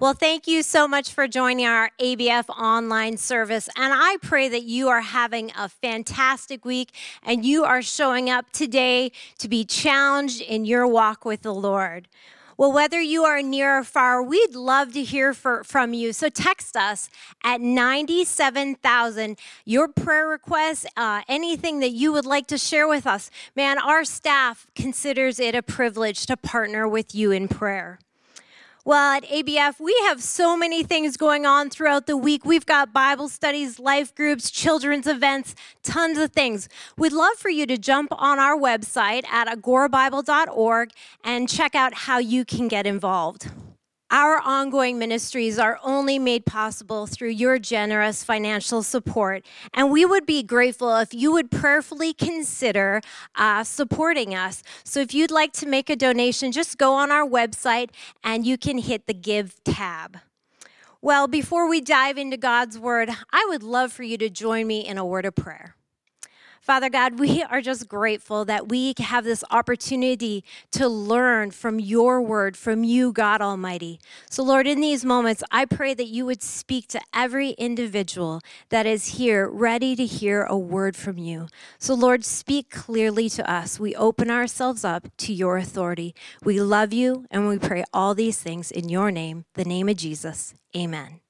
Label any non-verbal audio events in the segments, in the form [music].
Well, thank you so much for joining our ABF online service. And I pray that you are having a fantastic week and you are showing up today to be challenged in your walk with the Lord. Well, whether you are near or far, we'd love to hear for, from you. So text us at 97,000 your prayer requests, uh, anything that you would like to share with us. Man, our staff considers it a privilege to partner with you in prayer. Well, at ABF, we have so many things going on throughout the week. We've got Bible studies, life groups, children's events, tons of things. We'd love for you to jump on our website at agourabible.org and check out how you can get involved. Our ongoing ministries are only made possible through your generous financial support, and we would be grateful if you would prayerfully consider uh, supporting us. So, if you'd like to make a donation, just go on our website and you can hit the Give tab. Well, before we dive into God's Word, I would love for you to join me in a word of prayer. Father God, we [laughs] are just grateful that we have this opportunity to learn from your word, from you, God Almighty. So, Lord, in these moments, I pray that you would speak to every individual that is here, ready to hear a word from you. So, Lord, speak clearly to us. We open ourselves up to your authority. We love you, and we pray all these things in your name, the name of Jesus. Amen.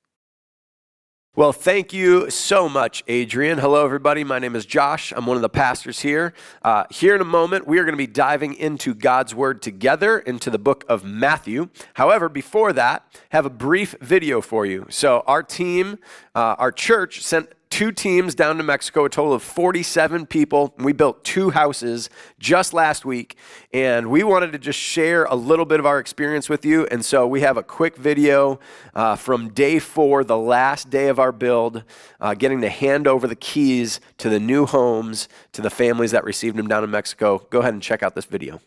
Well, thank you so much, Adrian. Hello, everybody. My name is Josh. I'm one of the pastors here. Uh, here in a moment, we are going to be diving into God's Word together into the book of Matthew. However, before that, have a brief video for you. So, our team, uh, our church, sent two teams down to Mexico, a total of 47 people. We built two houses just last week, and we wanted to just share a little bit of our experience with you. And so we have a quick video uh, from day four, the last day of our build, uh, getting to hand over the keys to the new homes to the families that received them down in Mexico. Go ahead and check out this video.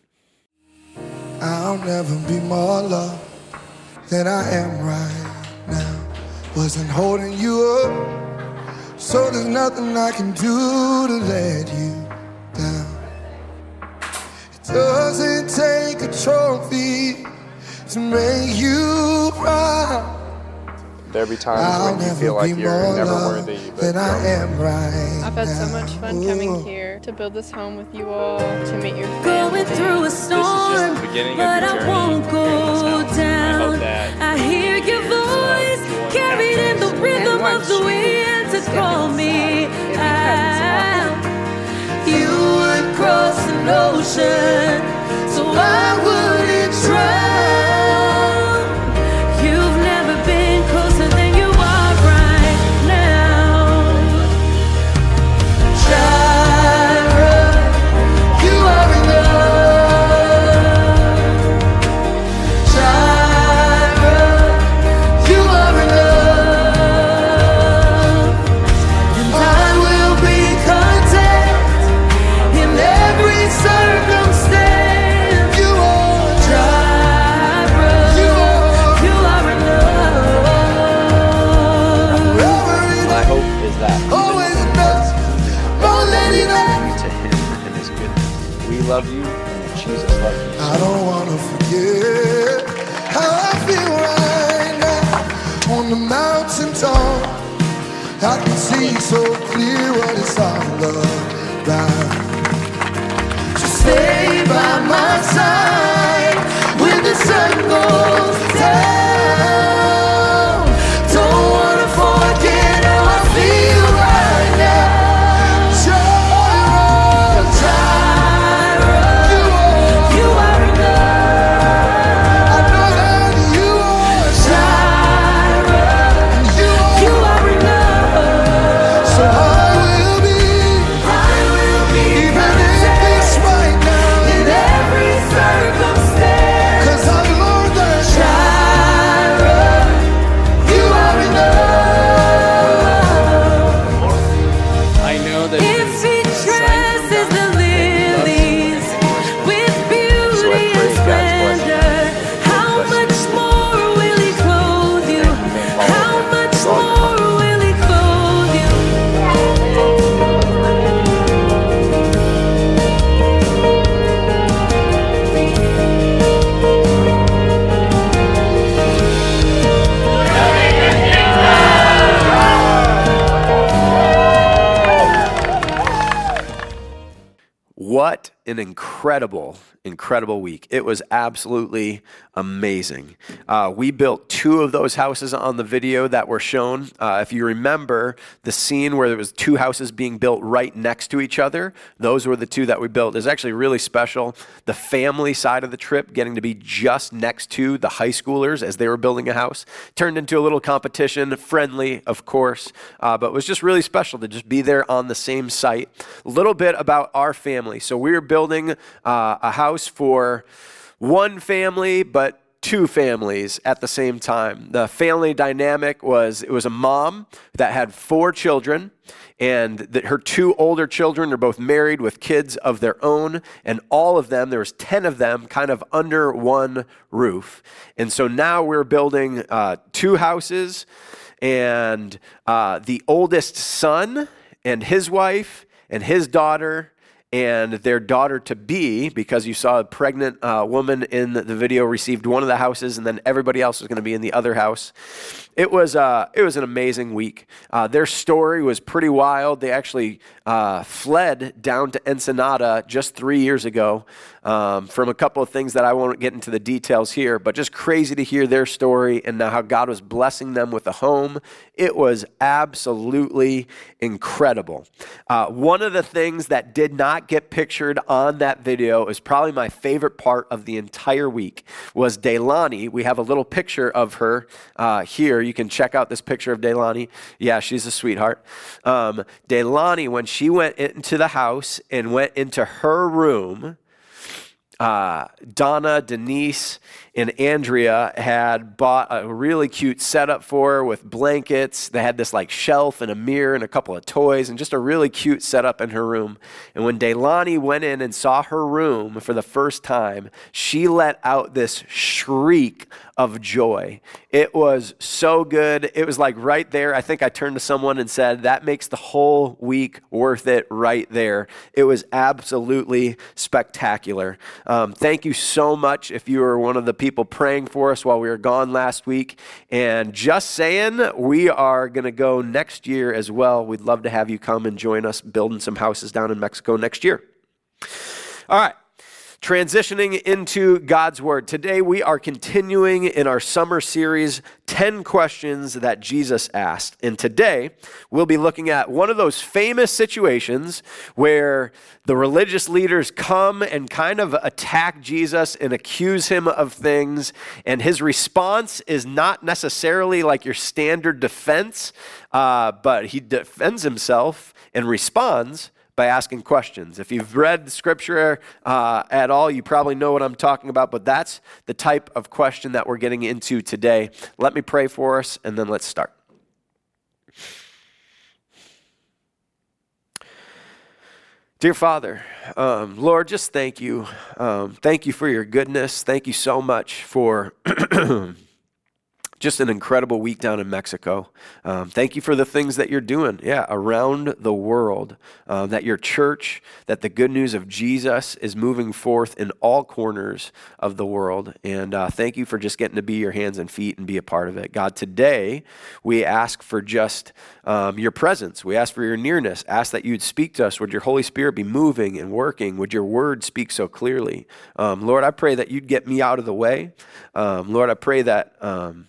I'll never be more loved than I am right now. Wasn't holding you up so there's nothing I can do to let you down. It doesn't take a trophy to make you proud. There'll be times when you feel like you're never worthy, but I am right. I've had so much fun coming here to build this home with you all, to meet your family. Going through a storm, but I won't go down. I, I hear your voice carried in the rhythm of the wind to call me out. You would cross an ocean, so I wouldn't an incredible, incredible week. It was absolutely amazing. Uh, we built two of those houses on the video that were shown. Uh, if you remember the scene where there was two houses being built right next to each other, those were the two that we built. It's actually really special. The family side of the trip, getting to be just next to the high schoolers as they were building a house, turned into a little competition, friendly, of course, uh, but it was just really special to just be there on the same site. A little bit about our family. So we were building uh, a house for one family, but two families at the same time. The family dynamic was it was a mom that had four children, and that her two older children are both married with kids of their own, and all of them, there was 10 of them, kind of under one roof. And so now we're building uh, two houses, and uh, the oldest son and his wife and his daughter and their daughter to be, because you saw a pregnant uh, woman in the video received one of the houses, and then everybody else was going to be in the other house. It was, uh, it was an amazing week. Uh, their story was pretty wild. They actually uh, fled down to Ensenada just three years ago um, from a couple of things that I won't get into the details here, but just crazy to hear their story and how God was blessing them with a home. It was absolutely incredible. Uh, one of the things that did not get pictured on that video is probably my favorite part of the entire week was Deilani. We have a little picture of her uh, here. You can check out this picture of Deilani. Yeah, she's a sweetheart. Um, Deilani, when she went into the house and went into her room, uh, Donna, Denise, and Andrea had bought a really cute setup for her with blankets. They had this like shelf and a mirror and a couple of toys and just a really cute setup in her room. And when Deilani went in and saw her room for the first time, she let out this shriek of joy. It was so good. It was like right there. I think I turned to someone and said, That makes the whole week worth it right there. It was absolutely spectacular. Um, thank you so much if you were one of the people praying for us while we were gone last week. And just saying, we are going to go next year as well. We'd love to have you come and join us building some houses down in Mexico next year. All right transitioning into God's Word. Today we are continuing in our summer series, 10 Questions That Jesus Asked. And today we'll be looking at one of those famous situations where the religious leaders come and kind of attack Jesus and accuse him of things. And his response is not necessarily like your standard defense, uh, but he defends himself and responds by asking questions. If you've read scripture uh, at all, you probably know what I'm talking about, but that's the type of question that we're getting into today. Let me pray for us, and then let's start. Dear Father, um, Lord, just thank you. Um, thank you for your goodness. Thank you so much for [clears throat] just an incredible week down in Mexico. Um, thank you for the things that you're doing, yeah, around the world. Um, that your church, that the good news of Jesus is moving forth in all corners of the world. And uh, thank you for just getting to be your hands and feet and be a part of it. God, today we ask for just um, your presence. We ask for your nearness. Ask that you'd speak to us. Would your Holy Spirit be moving and working? Would your word speak so clearly? Um, Lord, I pray that you'd get me out of the way. Um, Lord, I pray that um,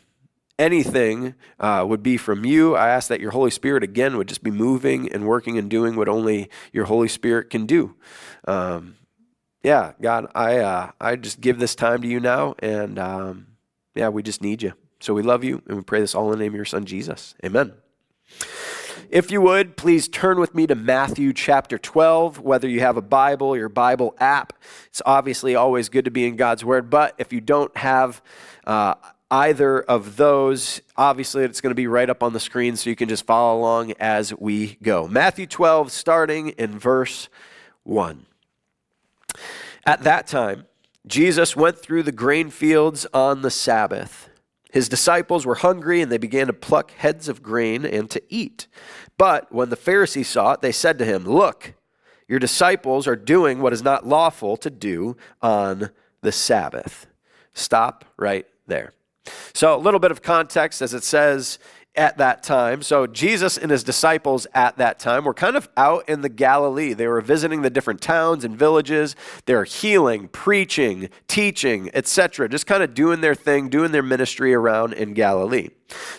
anything uh, would be from you. I ask that your Holy Spirit again would just be moving and working and doing what only your Holy Spirit can do. Um, yeah, God, I uh, I just give this time to you now, and um, yeah, we just need you. So we love you, and we pray this all in the name of your Son Jesus. Amen. If you would, please turn with me to Matthew chapter 12. Whether you have a Bible your Bible app, it's obviously always good to be in God's Word. But if you don't have uh, either of those, obviously it's going to be right up on the screen so you can just follow along as we go. Matthew 12, starting in verse 1. At that time, Jesus went through the grain fields on the Sabbath. His disciples were hungry and they began to pluck heads of grain and to eat. But when the Pharisees saw it, they said to him, Look, your disciples are doing what is not lawful to do on the Sabbath. Stop right there. So, a little bit of context as it says at that time. So, Jesus and his disciples at that time were kind of out in the Galilee. They were visiting the different towns and villages. They were healing, preaching, teaching, etc., just kind of doing their thing, doing their ministry around in Galilee.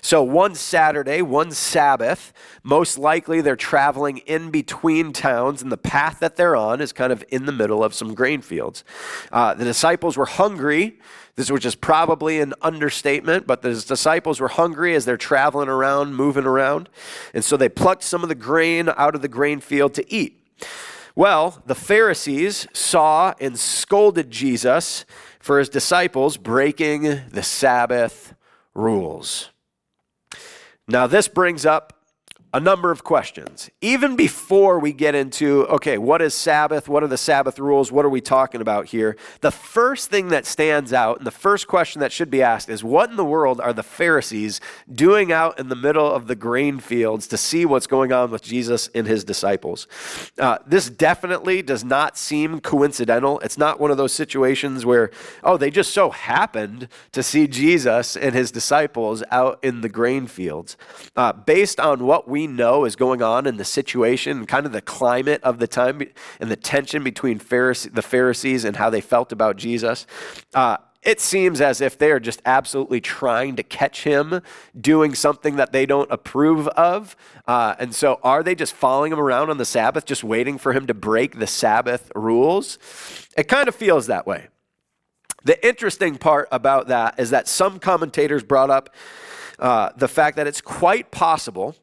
So, one Saturday, one Sabbath, most likely they're traveling in between towns, and the path that they're on is kind of in the middle of some grain fields. Uh, the disciples were hungry. This which is probably an understatement, but the disciples were hungry as they're traveling around, moving around. And so they plucked some of the grain out of the grain field to eat. Well, the Pharisees saw and scolded Jesus for his disciples breaking the Sabbath rules. Now, this brings up a number of questions. Even before we get into, okay, what is Sabbath? What are the Sabbath rules? What are we talking about here? The first thing that stands out, and the first question that should be asked is what in the world are the Pharisees doing out in the middle of the grain fields to see what's going on with Jesus and his disciples? Uh, this definitely does not seem coincidental. It's not one of those situations where, oh, they just so happened to see Jesus and his disciples out in the grain fields. Uh, based on what we know is going on in the situation kind of the climate of the time and the tension between the Pharisees and how they felt about Jesus, uh, it seems as if they are just absolutely trying to catch him doing something that they don't approve of. Uh, and so, are they just following him around on the Sabbath, just waiting for him to break the Sabbath rules? It kind of feels that way. The interesting part about that is that some commentators brought up uh, the fact that it's quite possible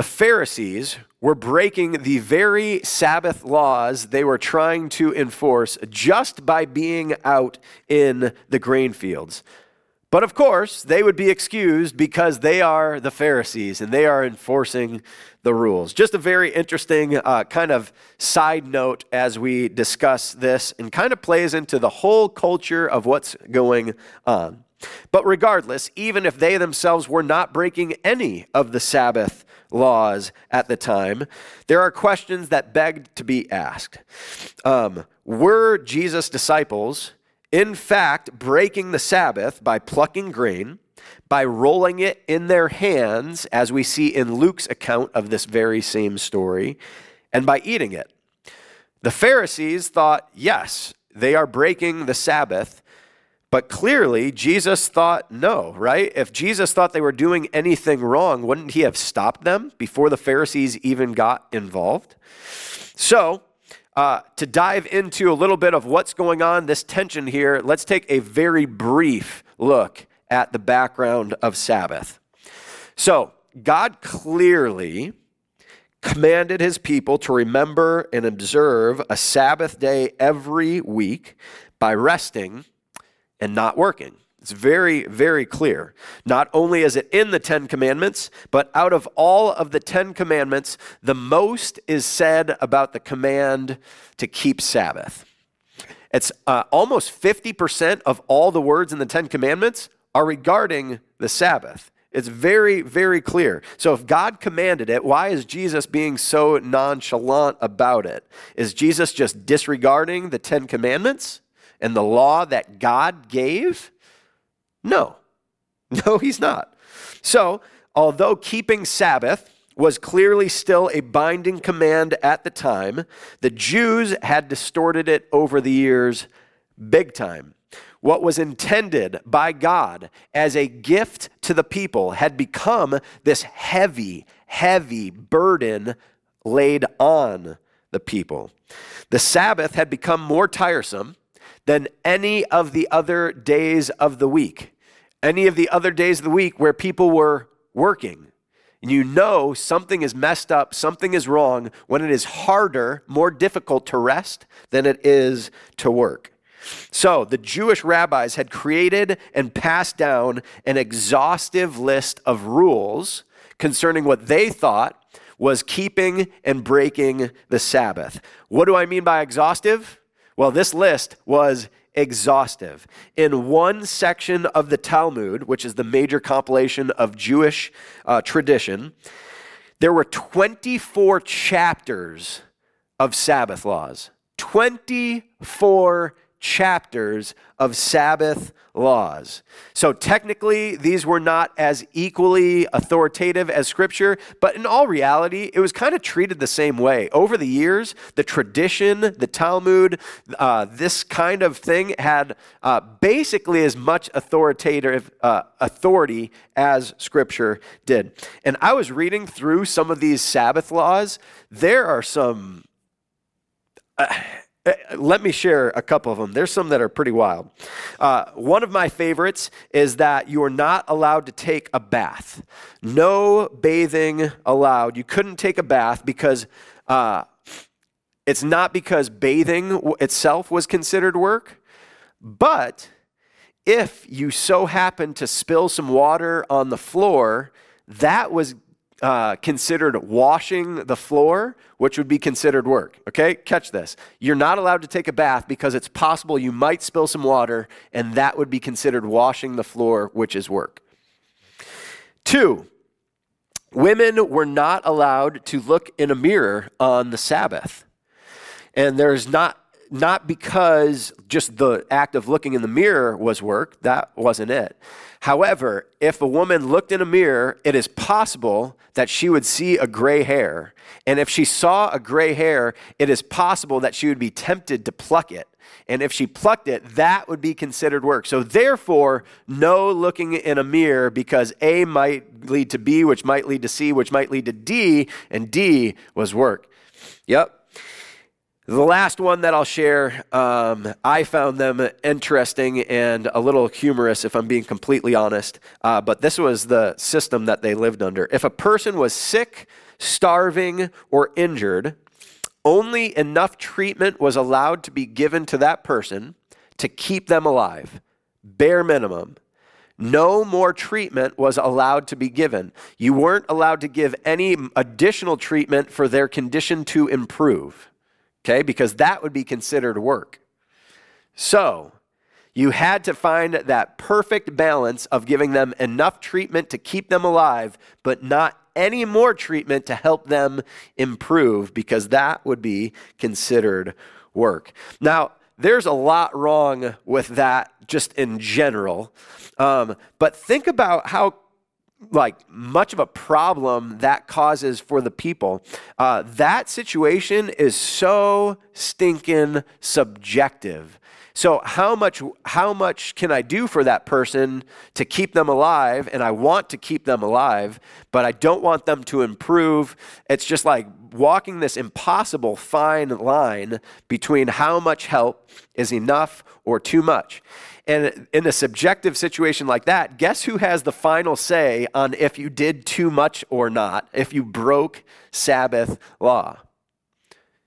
the Pharisees were breaking the very Sabbath laws they were trying to enforce just by being out in the grain fields. But of course, they would be excused because they are the Pharisees and they are enforcing the rules. Just a very interesting uh, kind of side note as we discuss this and kind of plays into the whole culture of what's going on. But regardless, even if they themselves were not breaking any of the Sabbath laws at the time, there are questions that beg to be asked. Um, were Jesus' disciples, in fact, breaking the Sabbath by plucking grain, by rolling it in their hands, as we see in Luke's account of this very same story, and by eating it? The Pharisees thought, yes, they are breaking the Sabbath but clearly, Jesus thought no, right? If Jesus thought they were doing anything wrong, wouldn't he have stopped them before the Pharisees even got involved? So, uh, to dive into a little bit of what's going on, this tension here, let's take a very brief look at the background of Sabbath. So, God clearly commanded his people to remember and observe a Sabbath day every week by resting and not working. It's very, very clear. Not only is it in the Ten Commandments, but out of all of the Ten Commandments, the most is said about the command to keep Sabbath. It's uh, almost 50% of all the words in the Ten Commandments are regarding the Sabbath. It's very, very clear. So if God commanded it, why is Jesus being so nonchalant about it? Is Jesus just disregarding the Ten Commandments? And the law that God gave? No. [laughs] No, he's not. So, although keeping Sabbath was clearly still a binding command at the time, the Jews had distorted it over the years big time. What was intended by God as a gift to the people had become this heavy, heavy burden laid on the people. The Sabbath had become more tiresome than any of the other days of the week. Any of the other days of the week where people were working. And you know something is messed up, something is wrong when it is harder, more difficult to rest than it is to work. So the Jewish rabbis had created and passed down an exhaustive list of rules concerning what they thought was keeping and breaking the Sabbath. What do I mean by exhaustive? Well, this list was exhaustive. In one section of the Talmud, which is the major compilation of Jewish uh, tradition, there were 24 chapters of Sabbath laws. 24 chapters of Sabbath laws. So technically, these were not as equally authoritative as Scripture, but in all reality, it was kind of treated the same way. Over the years, the tradition, the Talmud, uh, this kind of thing had uh, basically as much authoritative uh, authority as Scripture did. And I was reading through some of these Sabbath laws. There are some. Uh, let me share a couple of them. There's some that are pretty wild. Uh, one of my favorites is that you are not allowed to take a bath. No bathing allowed. You couldn't take a bath because uh, it's not because bathing itself was considered work, but if you so happen to spill some water on the floor, that was uh, considered washing the floor, which would be considered work. Okay, catch this. You're not allowed to take a bath because it's possible you might spill some water, and that would be considered washing the floor, which is work. Two, women were not allowed to look in a mirror on the Sabbath. And there's not not because just the act of looking in the mirror was work, that wasn't it. However, if a woman looked in a mirror, it is possible that she would see a gray hair. And if she saw a gray hair, it is possible that she would be tempted to pluck it. And if she plucked it, that would be considered work. So, therefore, no looking in a mirror because A might lead to B, which might lead to C, which might lead to D, and D was work. Yep. The last one that I'll share, um, I found them interesting and a little humorous, if I'm being completely honest. Uh, but this was the system that they lived under. If a person was sick, starving, or injured, only enough treatment was allowed to be given to that person to keep them alive, bare minimum. No more treatment was allowed to be given. You weren't allowed to give any additional treatment for their condition to improve okay, because that would be considered work. So, you had to find that perfect balance of giving them enough treatment to keep them alive, but not any more treatment to help them improve, because that would be considered work. Now, there's a lot wrong with that just in general. Um, but think about how like much of a problem that causes for the people. Uh, that situation is so stinking subjective. So how much how much can I do for that person to keep them alive? And I want to keep them alive, but I don't want them to improve. It's just like walking this impossible fine line between how much help is enough or too much. And in a subjective situation like that, guess who has the final say on if you did too much or not, if you broke Sabbath law?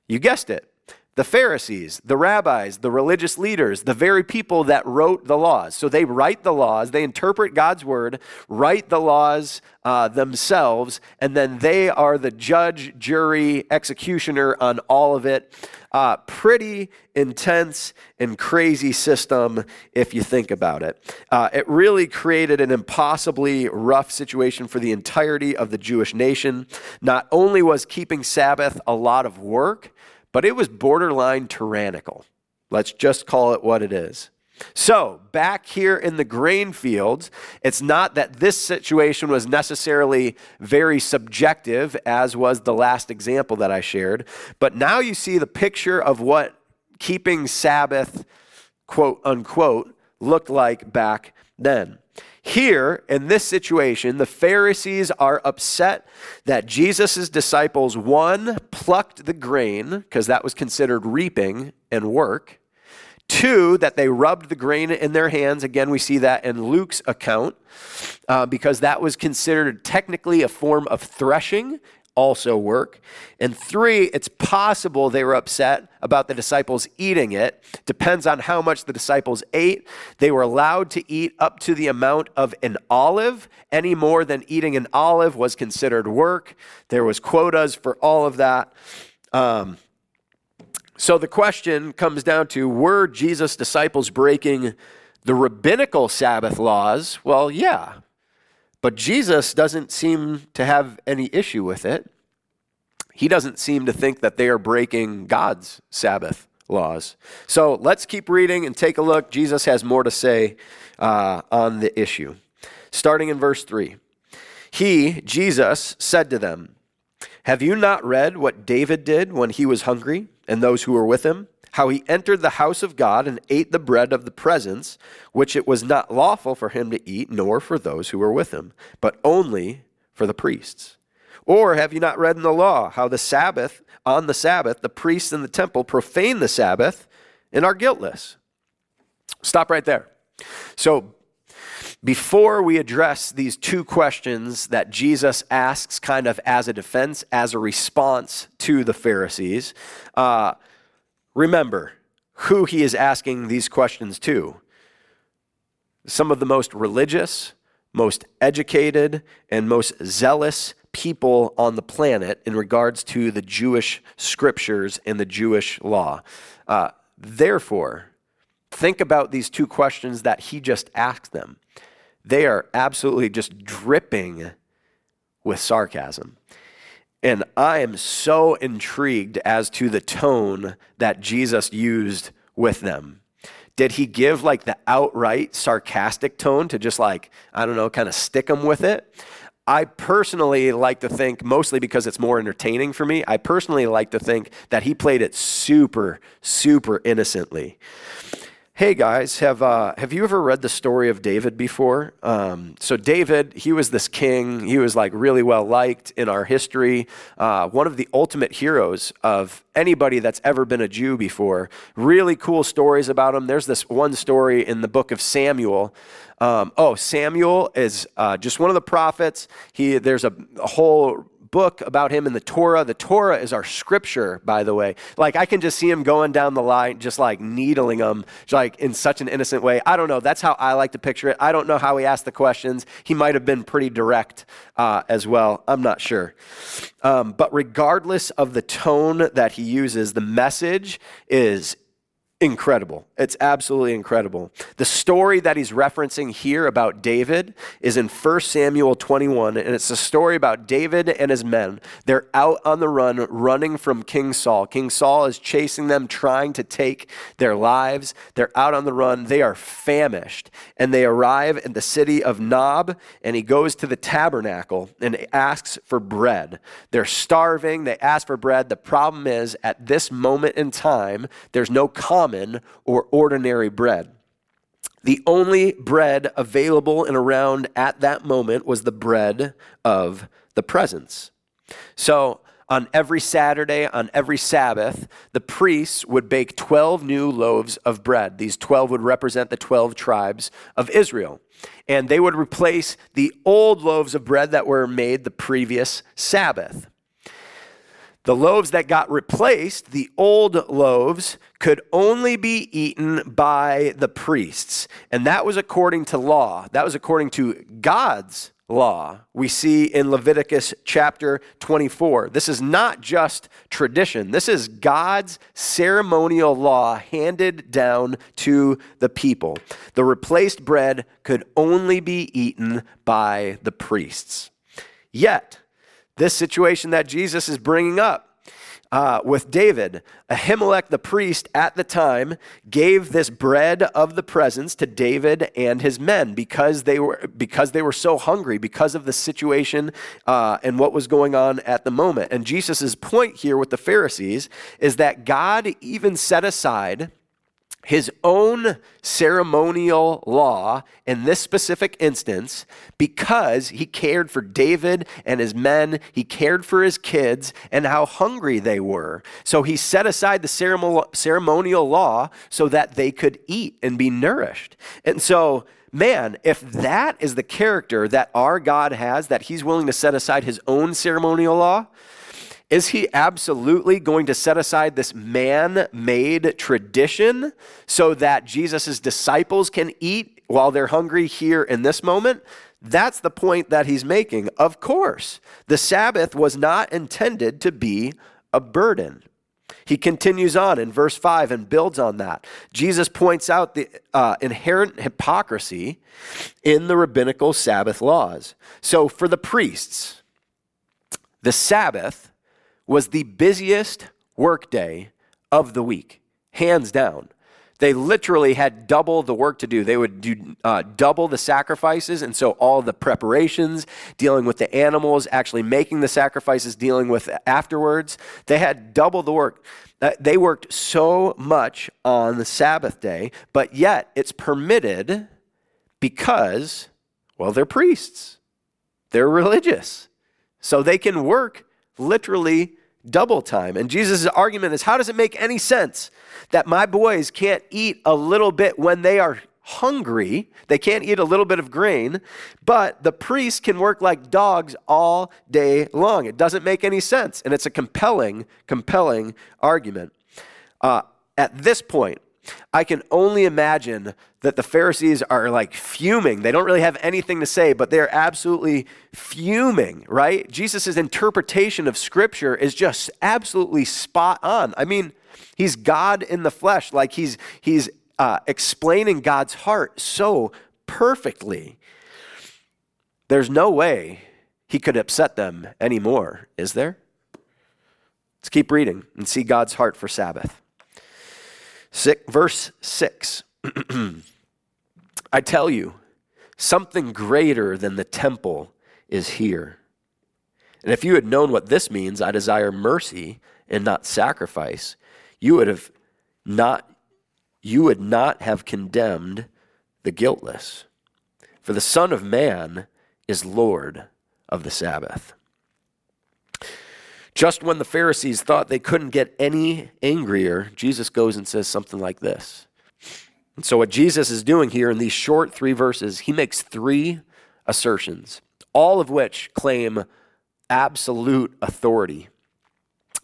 You guessed it the Pharisees, the rabbis, the religious leaders, the very people that wrote the laws. So they write the laws, they interpret God's word, write the laws uh, themselves, and then they are the judge, jury, executioner on all of it. Uh, pretty intense and crazy system if you think about it. Uh, it really created an impossibly rough situation for the entirety of the Jewish nation. Not only was keeping Sabbath a lot of work, but it was borderline tyrannical. Let's just call it what it is. So, back here in the grain fields, it's not that this situation was necessarily very subjective, as was the last example that I shared, but now you see the picture of what keeping Sabbath, quote unquote, looked like back then. Here, in this situation, the Pharisees are upset that Jesus' disciples, one, plucked the grain, because that was considered reaping and work. Two, that they rubbed the grain in their hands. Again, we see that in Luke's account, uh, because that was considered technically a form of threshing also work. And three, it's possible they were upset about the disciples eating it. Depends on how much the disciples ate. They were allowed to eat up to the amount of an olive. Any more than eating an olive was considered work. There was quotas for all of that. Um, so the question comes down to were Jesus' disciples breaking the rabbinical Sabbath laws? Well, yeah, but Jesus doesn't seem to have any issue with it. He doesn't seem to think that they are breaking God's Sabbath laws. So let's keep reading and take a look. Jesus has more to say uh, on the issue. Starting in verse 3. He, Jesus, said to them, Have you not read what David did when he was hungry, and those who were with him? How he entered the house of God and ate the bread of the presence, which it was not lawful for him to eat, nor for those who were with him, but only for the priests. Or have you not read in the law how the Sabbath, on the Sabbath, the priests in the temple profane the Sabbath and are guiltless? Stop right there. So, before we address these two questions that Jesus asks kind of as a defense, as a response to the Pharisees, uh, remember who he is asking these questions to. Some of the most religious, most educated, and most zealous people on the planet in regards to the Jewish scriptures and the Jewish law. Uh, therefore, think about these two questions that he just asked them. They are absolutely just dripping with sarcasm. And I am so intrigued as to the tone that Jesus used with them. Did he give like the outright sarcastic tone to just like, I don't know, kind of stick them with it? I personally like to think, mostly because it's more entertaining for me, I personally like to think that he played it super, super innocently. Hey guys, have uh, have you ever read the story of David before? Um, so David, he was this king. He was like really well liked in our history. Uh, one of the ultimate heroes of anybody that's ever been a Jew before. Really cool stories about him. There's this one story in the book of Samuel. Um, oh, Samuel is uh, just one of the prophets. He there's a, a whole book about him in the Torah. The Torah is our scripture, by the way. Like I can just see him going down the line, just like needling them, like in such an innocent way. I don't know. That's how I like to picture it. I don't know how he asked the questions. He might have been pretty direct uh, as well. I'm not sure. Um, but regardless of the tone that he uses, the message is incredible. It's absolutely incredible. The story that he's referencing here about David is in 1 Samuel 21, and it's a story about David and his men. They're out on the run, running from King Saul. King Saul is chasing them, trying to take their lives. They're out on the run. They are famished, and they arrive in the city of Nob, and he goes to the tabernacle and asks for bread. They're starving. They ask for bread. The problem is, at this moment in time, there's no common common or ordinary bread. The only bread available and around at that moment was the bread of the presence. So, on every Saturday, on every Sabbath, the priests would bake 12 new loaves of bread. These 12 would represent the 12 tribes of Israel. And they would replace the old loaves of bread that were made the previous Sabbath. The loaves that got replaced, the old loaves, could only be eaten by the priests. And that was according to law. That was according to God's law. We see in Leviticus chapter 24. This is not just tradition, this is God's ceremonial law handed down to the people. The replaced bread could only be eaten by the priests. Yet, this situation that Jesus is bringing up uh, with David. Ahimelech the priest at the time gave this bread of the presence to David and his men because they were because they were so hungry because of the situation uh, and what was going on at the moment. And Jesus' point here with the Pharisees is that God even set aside his own ceremonial law in this specific instance because he cared for David and his men, he cared for his kids and how hungry they were. So he set aside the ceremonial law so that they could eat and be nourished. And so, man, if that is the character that our God has, that he's willing to set aside his own ceremonial law, is he absolutely going to set aside this man made tradition so that Jesus' disciples can eat while they're hungry here in this moment? That's the point that he's making. Of course, the Sabbath was not intended to be a burden. He continues on in verse 5 and builds on that. Jesus points out the uh, inherent hypocrisy in the rabbinical Sabbath laws. So, for the priests, the Sabbath was the busiest workday of the week. hands down. They literally had double the work to do. They would do uh, double the sacrifices. And so, all the preparations, dealing with the animals, actually making the sacrifices, dealing with afterwards, they had double the work. Uh, they worked so much on the Sabbath day, but yet it's permitted because, well, they're priests, they're religious. So they can work literally double time. And Jesus' argument is how does it make any sense that my boys can't eat a little bit when they are hungry? They can't eat a little bit of grain, but the priests can work like dogs all day long. It doesn't make any sense. And it's a compelling, compelling argument. Uh, at this point, I can only imagine that the Pharisees are like fuming. They don't really have anything to say, but they're absolutely fuming, right? Jesus' interpretation of Scripture is just absolutely spot on. I mean, he's God in the flesh, like he's, he's uh, explaining God's heart so perfectly. There's no way he could upset them anymore, is there? Let's keep reading and see God's heart for Sabbath. Six, verse 6 [clears throat] I tell you, something greater than the temple is here. And if you had known what this means, I desire mercy and not sacrifice, you would have not you would not have condemned the guiltless. For the Son of Man is Lord of the Sabbath. Just when the Pharisees thought they couldn't get any angrier, Jesus goes and says something like this. And so, what Jesus is doing here in these short three verses, he makes three assertions, all of which claim absolute authority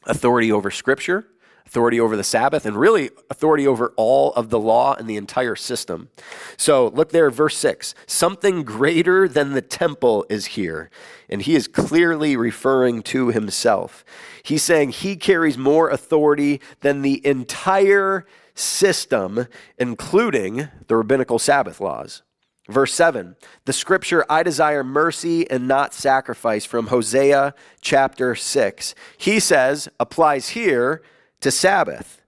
authority over Scripture, authority over the Sabbath, and really authority over all of the law and the entire system. So look there, verse 6. Something greater than the temple is here. And he is clearly referring to himself. He's saying he carries more authority than the entire system, including the rabbinical Sabbath laws. Verse 7, the scripture, I desire mercy and not sacrifice, from Hosea chapter 6. He says, applies here to Sabbath.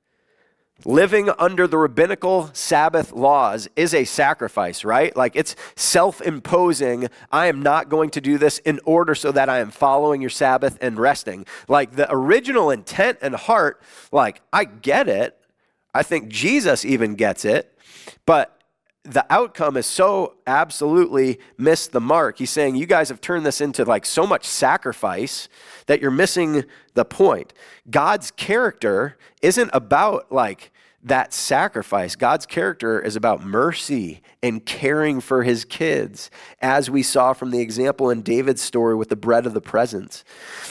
Living under the rabbinical Sabbath laws is a sacrifice, right? Like it's self imposing. I am not going to do this in order so that I am following your Sabbath and resting. Like the original intent and heart, like I get it. I think Jesus even gets it. But the outcome is so absolutely missed the mark. He's saying you guys have turned this into like so much sacrifice that you're missing the point. God's character isn't about like that sacrifice. God's character is about mercy and caring for his kids, as we saw from the example in David's story with the bread of the presence.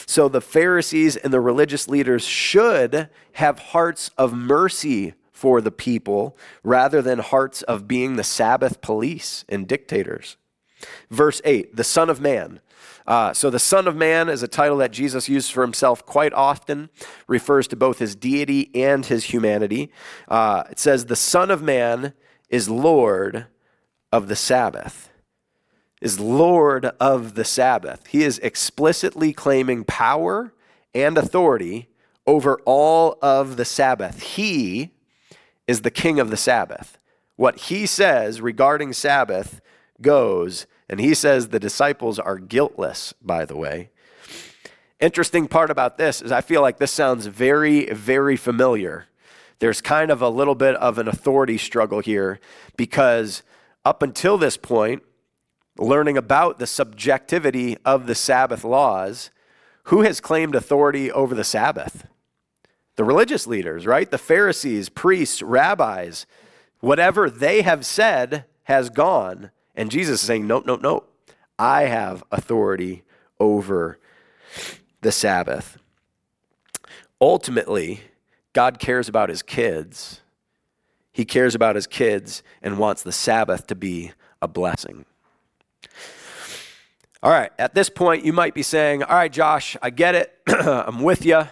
So the Pharisees and the religious leaders should have hearts of mercy for the people rather than hearts of being the Sabbath police and dictators. Verse 8, the Son of Man. Uh, so, the Son of Man is a title that Jesus used for himself quite often, refers to both his deity and his humanity. Uh, it says, The Son of Man is Lord of the Sabbath. Is Lord of the Sabbath. He is explicitly claiming power and authority over all of the Sabbath. He is the king of the Sabbath. What he says regarding Sabbath goes, and he says the disciples are guiltless, by the way. Interesting part about this is I feel like this sounds very, very familiar. There's kind of a little bit of an authority struggle here because up until this point, learning about the subjectivity of the Sabbath laws, who has claimed authority over the Sabbath? The religious leaders, right? The Pharisees, priests, rabbis, whatever they have said has gone. And Jesus is saying, nope, nope, nope. I have authority over the Sabbath. Ultimately, God cares about his kids. He cares about his kids and wants the Sabbath to be a blessing. All right, at this point, you might be saying, All right, Josh, I get it. [clears throat] I'm with you.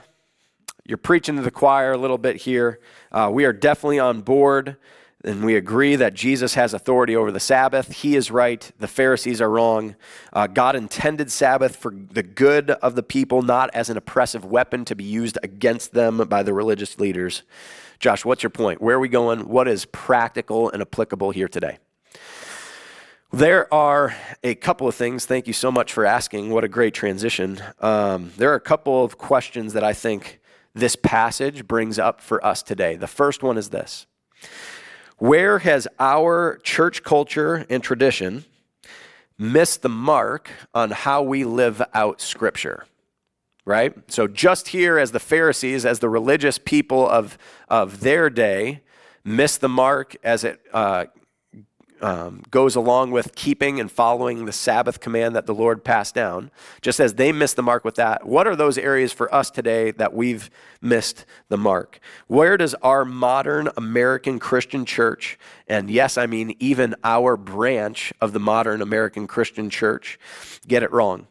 You're preaching to the choir a little bit here. Uh, we are definitely on board and we agree that Jesus has authority over the Sabbath. He is right. The Pharisees are wrong. Uh, God intended Sabbath for the good of the people, not as an oppressive weapon to be used against them by the religious leaders. Josh, what's your point? Where are we going? What is practical and applicable here today? There are a couple of things. Thank you so much for asking. What a great transition. Um, there are a couple of questions that I think this passage brings up for us today. The first one is this where has our church culture and tradition missed the mark on how we live out Scripture? Right? So, just here, as the Pharisees, as the religious people of, of their day, missed the mark as it uh, um, goes along with keeping and following the Sabbath command that the Lord passed down, just as they missed the mark with that, what are those areas for us today that we've missed the mark? Where does our modern American Christian church, and yes, I mean even our branch of the modern American Christian church, get it wrong?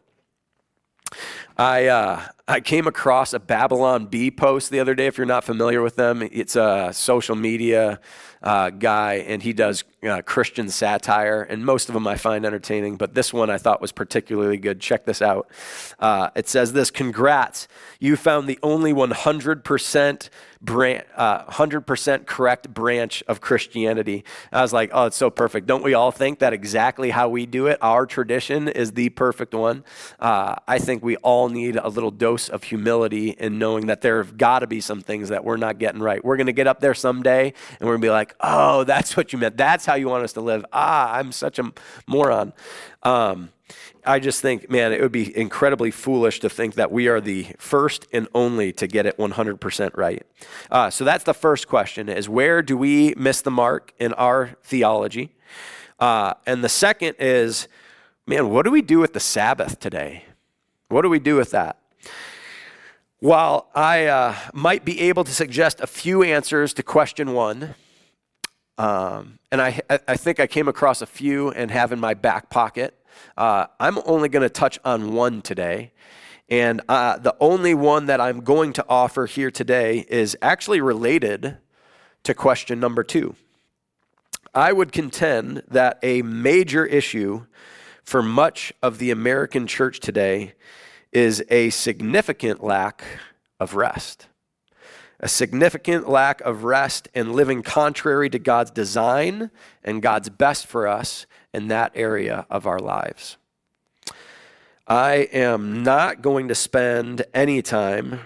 I, uh, I came across a Babylon Bee post the other day. If you're not familiar with them, it's a social media uh, guy, and he does uh, Christian satire, and most of them I find entertaining, but this one I thought was particularly good. Check this out. Uh, it says this Congrats, you found the only 100% branch, uh, 100% correct branch of Christianity. I was like, oh, it's so perfect. Don't we all think that exactly how we do it, our tradition, is the perfect one? Uh, I think we all need a little dose of humility in knowing that there have got to be some things that we're not getting right. We're going to get up there someday and we're going to be like, oh, [laughs] that's what you meant. That's how you want us to live. Ah, I'm such a moron. Um, I just think, man, it would be incredibly foolish to think that we are the first and only to get it 100% right. Uh, so that's the first question: is where do we miss the mark in our theology? Uh, and the second is, man, what do we do with the Sabbath today? What do we do with that? While I uh, might be able to suggest a few answers to question one, um, and I, I think I came across a few and have in my back pocket. Uh, I'm only going to touch on one today. And uh, the only one that I'm going to offer here today is actually related to question number two. I would contend that a major issue for much of the American church today is a significant lack of rest a significant lack of rest and living contrary to God's design and God's best for us in that area of our lives. I am not going to spend any time,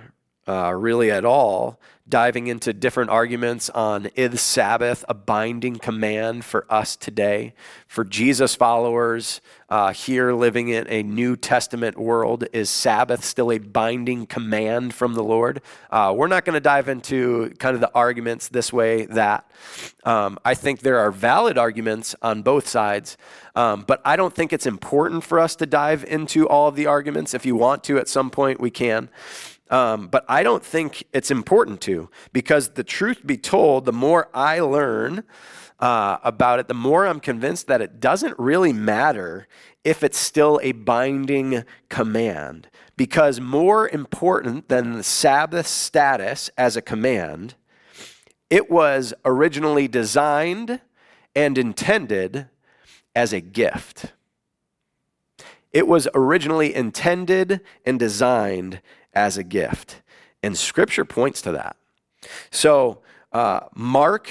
uh, really at all, diving into different arguments on is Sabbath a binding command for us today? For Jesus followers uh, here living in a New Testament world, is Sabbath still a binding command from the Lord? Uh, we're not going to dive into kind of the arguments this way, that. Um, I think there are valid arguments on both sides, um, but I don't think it's important for us to dive into all of the arguments. If you want to at some point, we can. Um, but I don't think it's important to because the truth be told, the more I learn uh, about it, the more I'm convinced that it doesn't really matter if it's still a binding command. Because more important than the Sabbath status as a command, it was originally designed and intended as a gift. It was originally intended and designed as a gift. And scripture points to that. So, uh, Mark,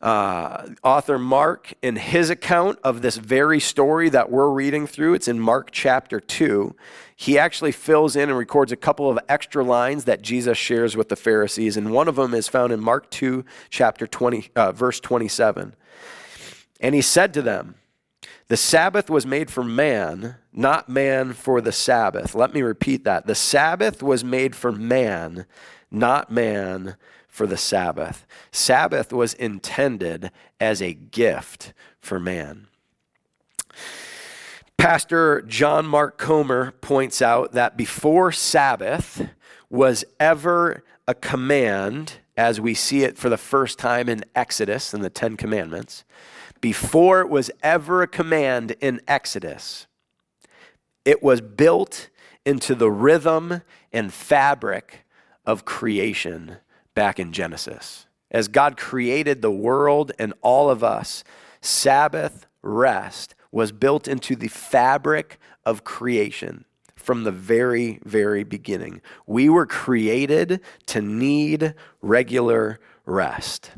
uh, author Mark, in his account of this very story that we're reading through, it's in Mark chapter 2. He actually fills in and records a couple of extra lines that Jesus shares with the Pharisees. And one of them is found in Mark 2, chapter 20, uh, verse 27. And he said to them, the Sabbath was made for man, not man for the Sabbath. Let me repeat that. The Sabbath was made for man, not man for the Sabbath. Sabbath was intended as a gift for man. Pastor John Mark Comer points out that before Sabbath was ever a command, as we see it for the first time in Exodus in the Ten Commandments, before it was ever a command in Exodus, it was built into the rhythm and fabric of creation back in Genesis. as God created the world and all of us, Sabbath rest was built into the fabric of creation from the very, very beginning. We were created to need regular rest.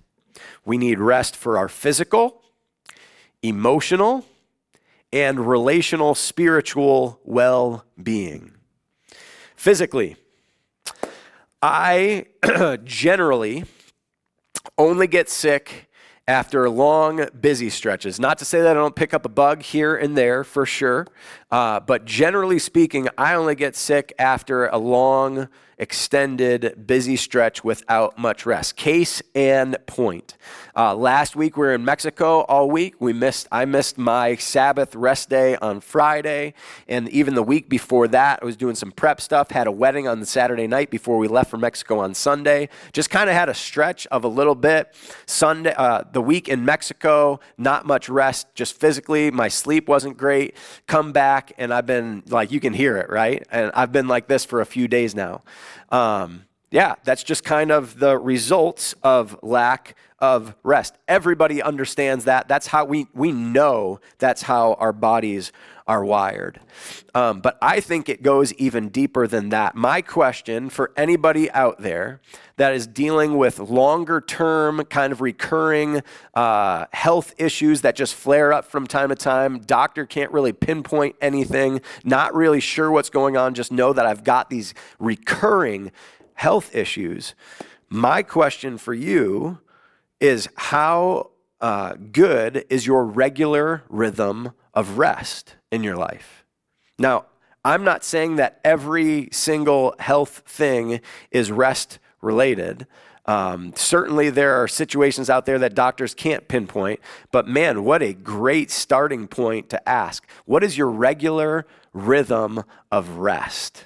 We need rest for our physical, emotional, and relational spiritual well being. Physically, I [clears throat] generally only get sick after long, busy stretches. Not to say that I don't pick up a bug here and there for sure, uh, but generally speaking, I only get sick after a long, extended, busy stretch without much rest. Case and point. Uh, last week we were in Mexico all week. We missed. I missed my Sabbath rest day on Friday, and even the week before that, I was doing some prep stuff. Had a wedding on the Saturday night before we left for Mexico on Sunday. Just kind of had a stretch of a little bit. Sunday, uh, the week in Mexico, not much rest, just physically. My sleep wasn't great. Come back, and I've been like, you can hear it, right? And I've been like this for a few days now. Um, yeah, that's just kind of the results of lack of rest. Everybody understands that. That's how we, we know that's how our bodies are wired. Um, but I think it goes even deeper than that. My question for anybody out there that is dealing with longer term, kind of recurring uh, health issues that just flare up from time to time, doctor can't really pinpoint anything, not really sure what's going on, just know that I've got these recurring health issues. My question for you is how uh, good is your regular rhythm of rest in your life? Now, I'm not saying that every single health thing is rest related. Um, certainly, there are situations out there that doctors can't pinpoint, but man, what a great starting point to ask. What is your regular rhythm of rest?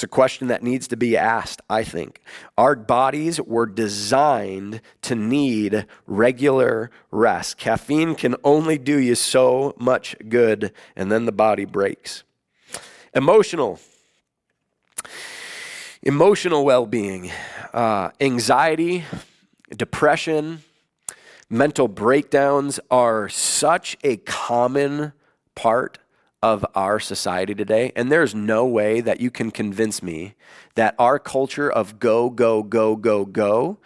It's a question that needs to be asked, I think. Our bodies were designed to need regular rest. Caffeine can only do you so much good, and then the body breaks. Emotional. Emotional well being, uh, anxiety, depression, mental breakdowns are such a common part of our society today. And there's no way that you can convince me that our culture of go, go, go, go, go,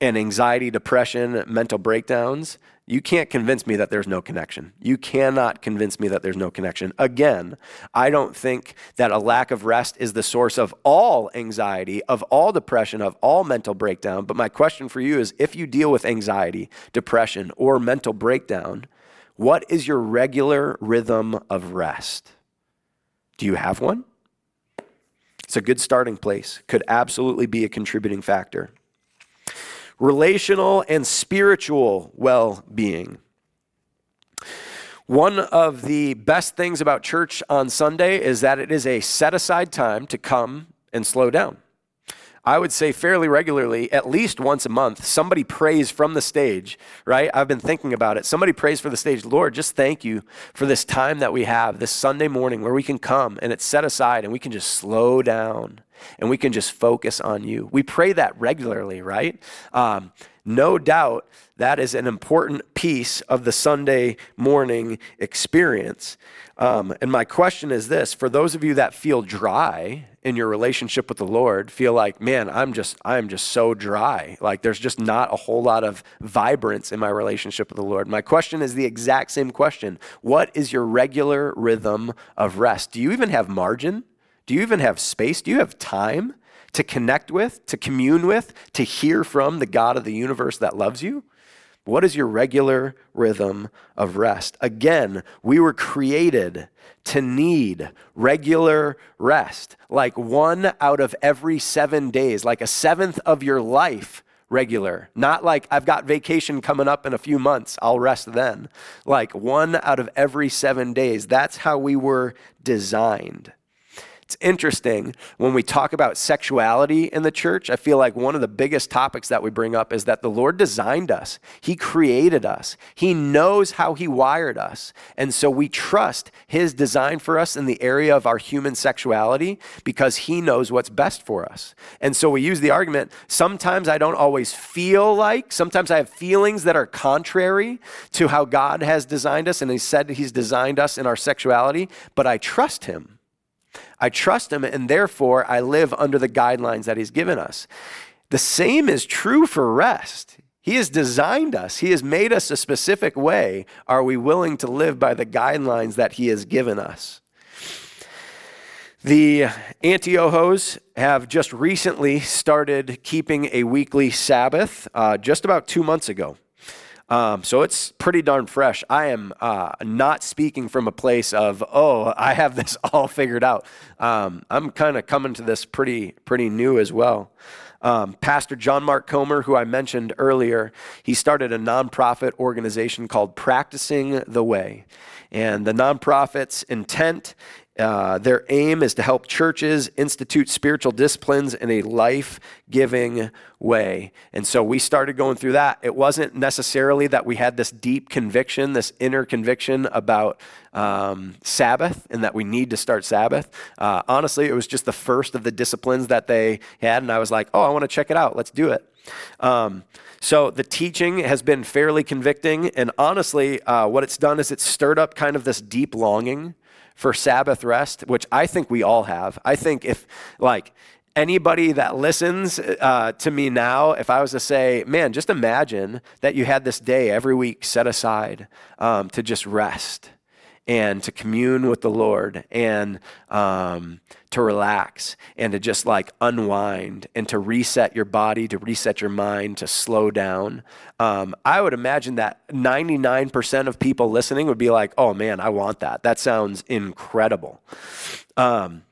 and anxiety, depression, mental breakdowns, you can't convince me that there's no connection. You cannot convince me that there's no connection. Again, I don't think that a lack of rest is the source of all anxiety, of all depression, of all mental breakdown. But my question for you is if you deal with anxiety, depression, or mental breakdown, what is your regular rhythm of rest? Do you have one? It's a good starting place, could absolutely be a contributing factor. Relational and spiritual well being. One of the best things about church on Sunday is that it is a set aside time to come and slow down. I would say fairly regularly, at least once a month, somebody prays from the stage, right? I've been thinking about it. Somebody prays for the stage, Lord, just thank you for this time that we have, this Sunday morning where we can come and it's set aside and we can just slow down and we can just focus on you. We pray that regularly, right? Um, no doubt that is an important piece of the Sunday morning experience. Um, and my question is this for those of you that feel dry in your relationship with the Lord, feel like, man, I'm just, I'm just so dry. Like there's just not a whole lot of vibrance in my relationship with the Lord. My question is the exact same question What is your regular rhythm of rest? Do you even have margin? Do you even have space? Do you have time? To connect with, to commune with, to hear from the God of the universe that loves you? What is your regular rhythm of rest? Again, we were created to need regular rest, like one out of every seven days, like a seventh of your life regular. Not like I've got vacation coming up in a few months, I'll rest then. Like one out of every seven days. That's how we were designed It's interesting when we talk about sexuality in the church. I feel like one of the biggest topics that we bring up is that the Lord designed us, He created us, He knows how He wired us. And so we trust His design for us in the area of our human sexuality because He knows what's best for us. And so we use the argument sometimes I don't always feel like, sometimes I have feelings that are contrary to how God has designed us, and He said He's designed us in our sexuality, but I trust Him. I trust him, and therefore I live under the guidelines that he's given us. The same is true for rest. He has designed us, He has made us a specific way. Are we willing to live by the guidelines that He has given us? The Antiohos have just recently started keeping a weekly Sabbath, uh, just about two months ago. Um, so it's pretty darn fresh. I am uh, not speaking from a place of, oh, I have this [laughs] all figured out. Um, I'm kind of coming to this pretty, pretty new as well. Um, Pastor John Mark Comer, who I mentioned earlier, he started a nonprofit organization called Practicing the Way. And the nonprofit's intent uh, their aim is to help churches institute spiritual disciplines in a life giving way. And so we started going through that. It wasn't necessarily that we had this deep conviction, this inner conviction about um, Sabbath and that we need to start Sabbath. Uh, honestly, it was just the first of the disciplines that they had. And I was like, oh, I want to check it out. Let's do it. Um, so the teaching has been fairly convicting. And honestly, uh, what it's done is it's stirred up kind of this deep longing for Sabbath rest, which I think we all have. I think if, like, anybody that listens uh, to me now, if I was to say, man, just imagine that you had this day every week set aside um, to just rest and to commune with the Lord and um, to relax and to just like unwind and to reset your body, to reset your mind, to slow down. Um, I would imagine that 99% of people listening would be like, oh man, I want that. That sounds incredible. Um,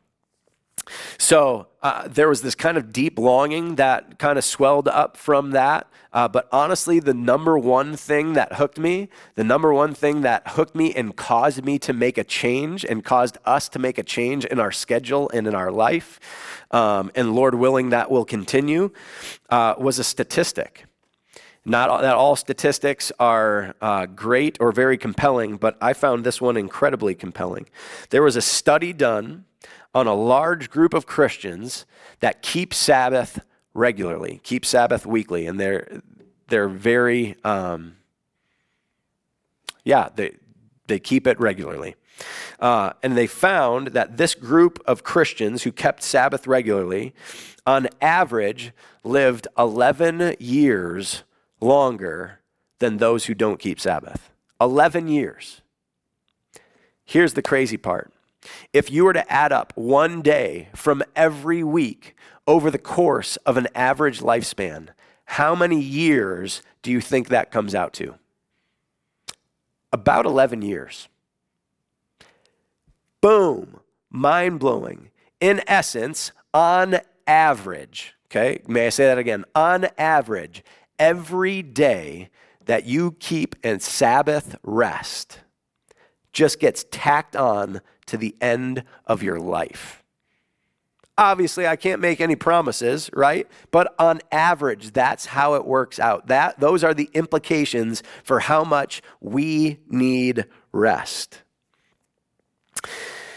so uh, there was this kind of deep longing that kind of swelled up from that. Uh, but honestly, the number one thing that hooked me, the number one thing that hooked me and caused me to make a change and caused us to make a change in our schedule and in our life, um, and Lord willing, that will continue, uh, was a statistic. Not that all statistics are uh, great or very compelling, but I found this one incredibly compelling. There was a study done on a large group of Christians that keep Sabbath regularly, keep Sabbath weekly, and they're they're very um, yeah they they keep it regularly. Uh, and they found that this group of Christians who kept Sabbath regularly, on average, lived 11 years longer than those who don't keep Sabbath. 11 years. Here's the crazy part if you were to add up one day from every week over the course of an average lifespan, how many years do you think that comes out to? About 11 years. Boom, mind blowing. In essence, on average, okay, may I say that again? On average, every day that you keep in Sabbath rest just gets tacked on to the end of your life. Obviously, I can't make any promises, right? But on average, that's how it works out. That those are the implications for how much we need rest.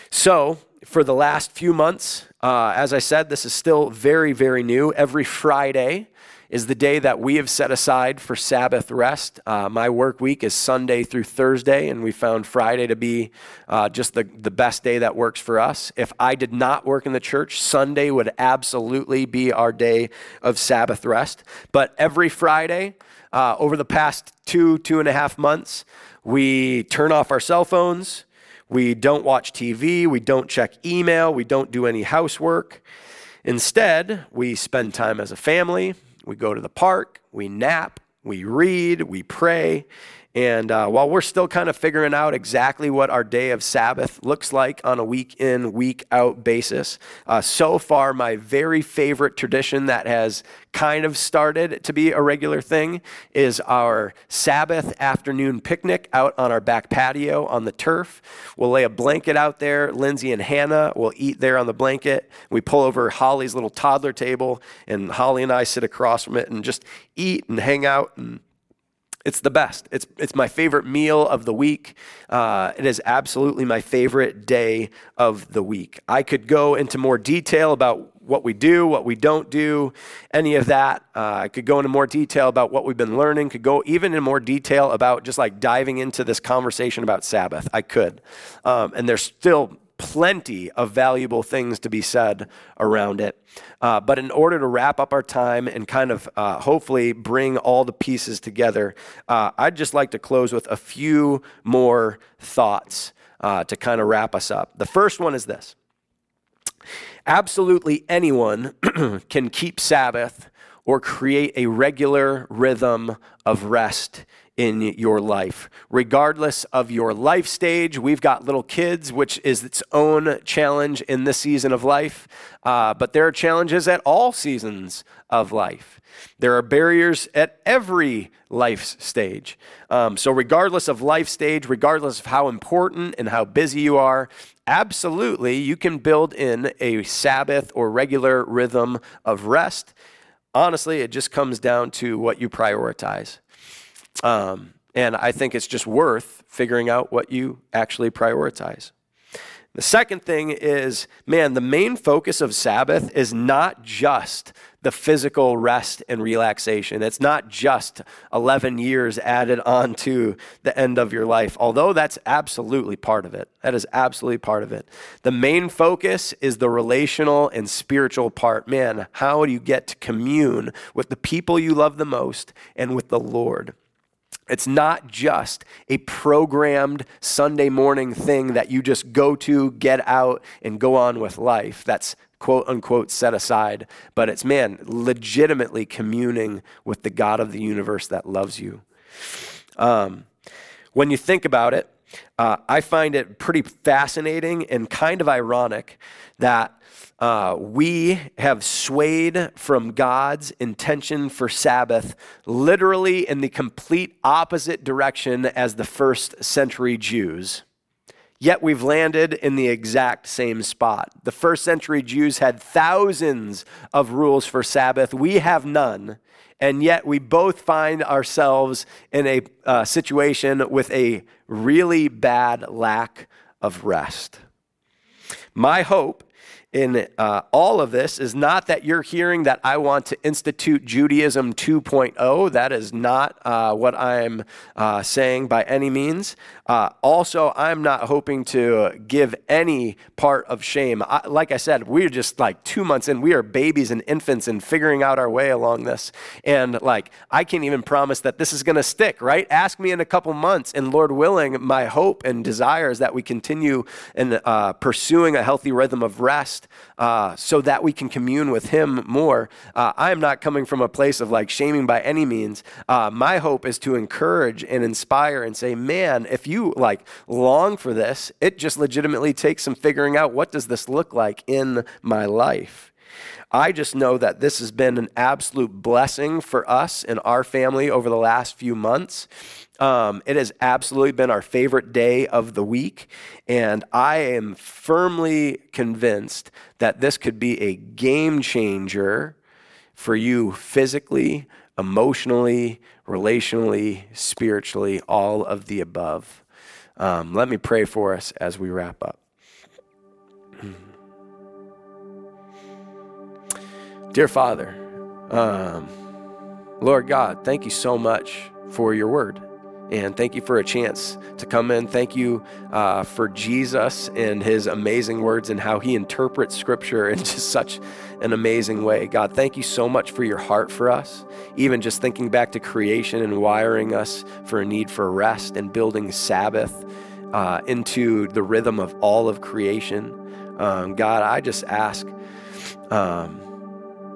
So, for the last few months, uh, as I said, this is still very, very new. Every Friday, is the day that we have set aside for Sabbath rest. Uh, my work week is Sunday through Thursday, and we found Friday to be uh, just the, the best day that works for us. If I did not work in the church, Sunday would absolutely be our day of Sabbath rest. But every Friday, uh, over the past two, two and a half months, we turn off our cell phones. We don't watch TV. We don't check email. We don't do any housework. Instead, we spend time as a family. We go to the park, we nap, we read, we pray, And uh, while we're still kind of figuring out exactly what our day of Sabbath looks like on a week in, week out basis, uh, so far, my very favorite tradition that has kind of started to be a regular thing is our Sabbath afternoon picnic out on our back patio on the turf. We'll lay a blanket out there. Lindsay and Hannah will eat there on the blanket. We pull over Holly's little toddler table, and Holly and I sit across from it and just eat and hang out and it's the best. It's, it's my favorite meal of the week. Uh, it is absolutely my favorite day of the week. I could go into more detail about what we do, what we don't do, any of that. Uh, I could go into more detail about what we've been learning, could go even in more detail about just like diving into this conversation about Sabbath. I could. Um, and there's still plenty of valuable things to be said around it. Uh, but in order to wrap up our time and kind of uh, hopefully bring all the pieces together, uh, I'd just like to close with a few more thoughts uh, to kind of wrap us up. The first one is this Absolutely anyone [clears throat] can keep Sabbath or create a regular rhythm of rest in your life. Regardless of your life stage, we've got little kids, which is its own challenge in this season of life, uh, but there are challenges at all seasons of life. There are barriers at every life stage. Um, so, regardless of life stage, regardless of how important and how busy you are, absolutely you can build in a Sabbath or regular rhythm of rest. Honestly, it just comes down to what you prioritize. Um, and I think it's just worth figuring out what you actually prioritize. The second thing is, man, the main focus of Sabbath is not just the physical rest and relaxation. It's not just 11 years added on to the end of your life, although that's absolutely part of it. That is absolutely part of it. The main focus is the relational and spiritual part. Man, how do you get to commune with the people you love the most and with the Lord? It's not just a programmed Sunday morning thing that you just go to, get out, and go on with life. That's quote unquote set aside. But it's, man, legitimately communing with the God of the universe that loves you. Um, when you think about it, uh, I find it pretty fascinating and kind of ironic that uh, we have swayed from God's intention for Sabbath literally in the complete opposite direction as the first century Jews. Yet we've landed in the exact same spot. The first century Jews had thousands of rules for Sabbath. We have none. And yet we both find ourselves in a uh, situation with a really bad lack of rest. My hope in uh, all of this is not that you're hearing that I want to institute Judaism 2.0. That is not uh, what I'm uh, saying by any means. Uh, also, I'm not hoping to give any part of shame. I, like I said, we're just like two months in. We are babies and infants and figuring out our way along this. And like, I can't even promise that this is going to stick, right? Ask me in a couple months. And Lord willing, my hope and desire is that we continue in uh, pursuing a healthy rhythm of rest uh, so that we can commune with Him more. Uh, I am not coming from a place of like shaming by any means. Uh, my hope is to encourage and inspire and say, man, if you like long for this, it just legitimately takes some figuring out what does this look like in my life. I just know that this has been an absolute blessing for us and our family over the last few months. Um, it has absolutely been our favorite day of the week. And I am firmly convinced that this could be a game changer for you physically, emotionally, relationally, spiritually, all of the above. Um, let me pray for us as we wrap up. Dear Father, um, Lord God, thank you so much for your word. And thank you for a chance to come in. Thank you uh, for Jesus and his amazing words and how he interprets scripture [laughs] in just such an amazing way. God, thank you so much for your heart for us. Even just thinking back to creation and wiring us for a need for rest and building Sabbath uh, into the rhythm of all of creation. Um, God, I just ask. Um,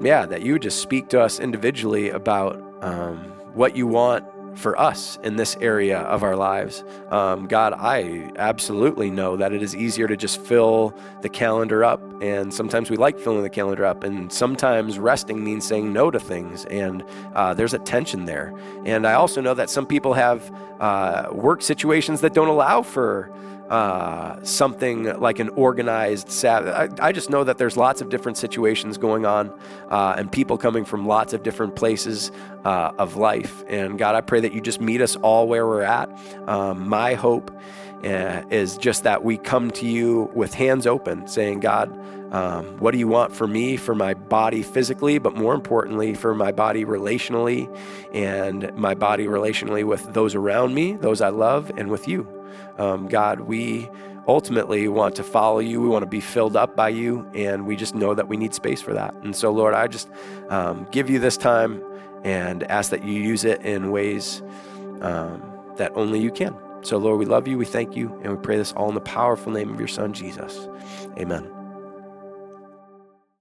yeah, that you would just speak to us individually about um, what you want for us in this area of our lives. Um, God, I absolutely know that it is easier to just fill the calendar up. And sometimes we like filling the calendar up. And sometimes resting means saying no to things. And uh, there's a tension there. And I also know that some people have uh, work situations that don't allow for uh, something like an organized Sabbath. I, I, just know that there's lots of different situations going on uh, and people coming from lots of different places uh, of life. And God, I pray that you just meet us all where we're at. Um, my hope uh, is just that we come to you with hands open, saying, God, um, what do you want for me, for my body physically, but more importantly, for my body relationally and my body relationally with those around me, those I love, and with you? Um, God, we ultimately want to follow you. We want to be filled up by you, and we just know that we need space for that. And so, Lord, I just um, give you this time and ask that you use it in ways um, that only you can. So, Lord, we love you, we thank you, and we pray this all in the powerful name of your Son, Jesus. Amen.